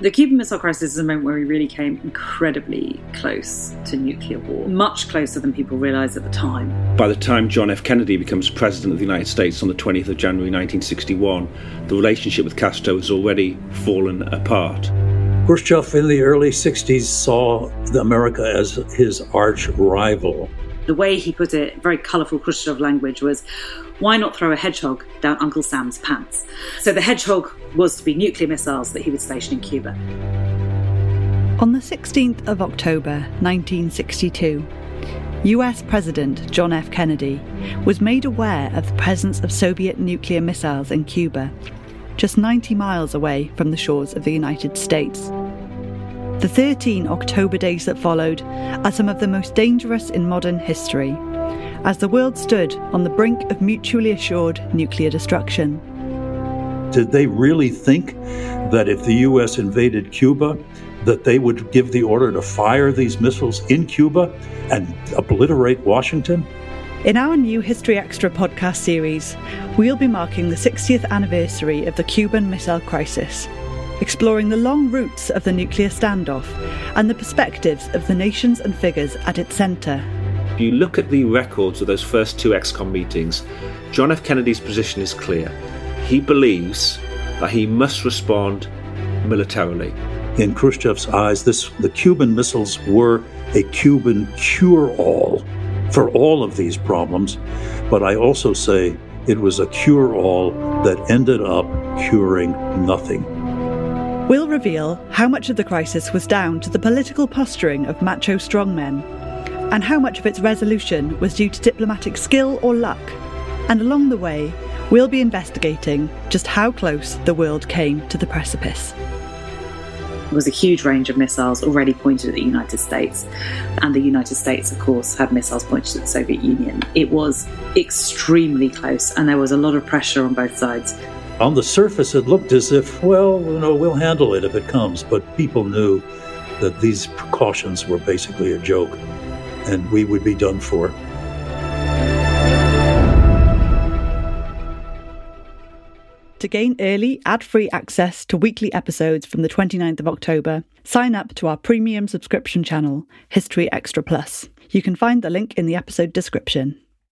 The Cuban Missile Crisis is a moment where we really came incredibly close to nuclear war, much closer than people realised at the time. By the time John F. Kennedy becomes President of the United States on the 20th of January 1961, the relationship with Castro has already fallen apart. Khrushchev in the early 60s saw America as his arch rival. The way he put it, very colourful Khrushchev language, was why not throw a hedgehog down Uncle Sam's pants? So the hedgehog was to be nuclear missiles that he would station in Cuba. On the 16th of October 1962, US President John F. Kennedy was made aware of the presence of Soviet nuclear missiles in Cuba, just 90 miles away from the shores of the United States. The 13 October days that followed are some of the most dangerous in modern history, as the world stood on the brink of mutually assured nuclear destruction. Did they really think that if the US invaded Cuba, that they would give the order to fire these missiles in Cuba and obliterate Washington? In our new History Extra podcast series, we'll be marking the 60th anniversary of the Cuban Missile Crisis exploring the long roots of the nuclear standoff and the perspectives of the nations and figures at its centre. If you look at the records of those first two ExComm meetings, John F. Kennedy's position is clear. He believes that he must respond militarily. In Khrushchev's eyes, this, the Cuban missiles were a Cuban cure all for all of these problems, but I also say it was a cure all that ended up curing nothing will reveal how much of the crisis was down to the political posturing of macho strongmen, and how much of its resolution was due to diplomatic skill or luck. And along the way, we'll be investigating just how close the world came to the precipice. There was a huge range of missiles already pointed at the United States, and the United States, of course, had missiles pointed at the Soviet Union. It was extremely close, and there was a lot of pressure on both sides on the surface, it looked as if, well, you know, we'll handle it if it comes. But people knew that these precautions were basically a joke and we would be done for. To gain early, ad free access to weekly episodes from the 29th of October, sign up to our premium subscription channel, History Extra Plus. You can find the link in the episode description.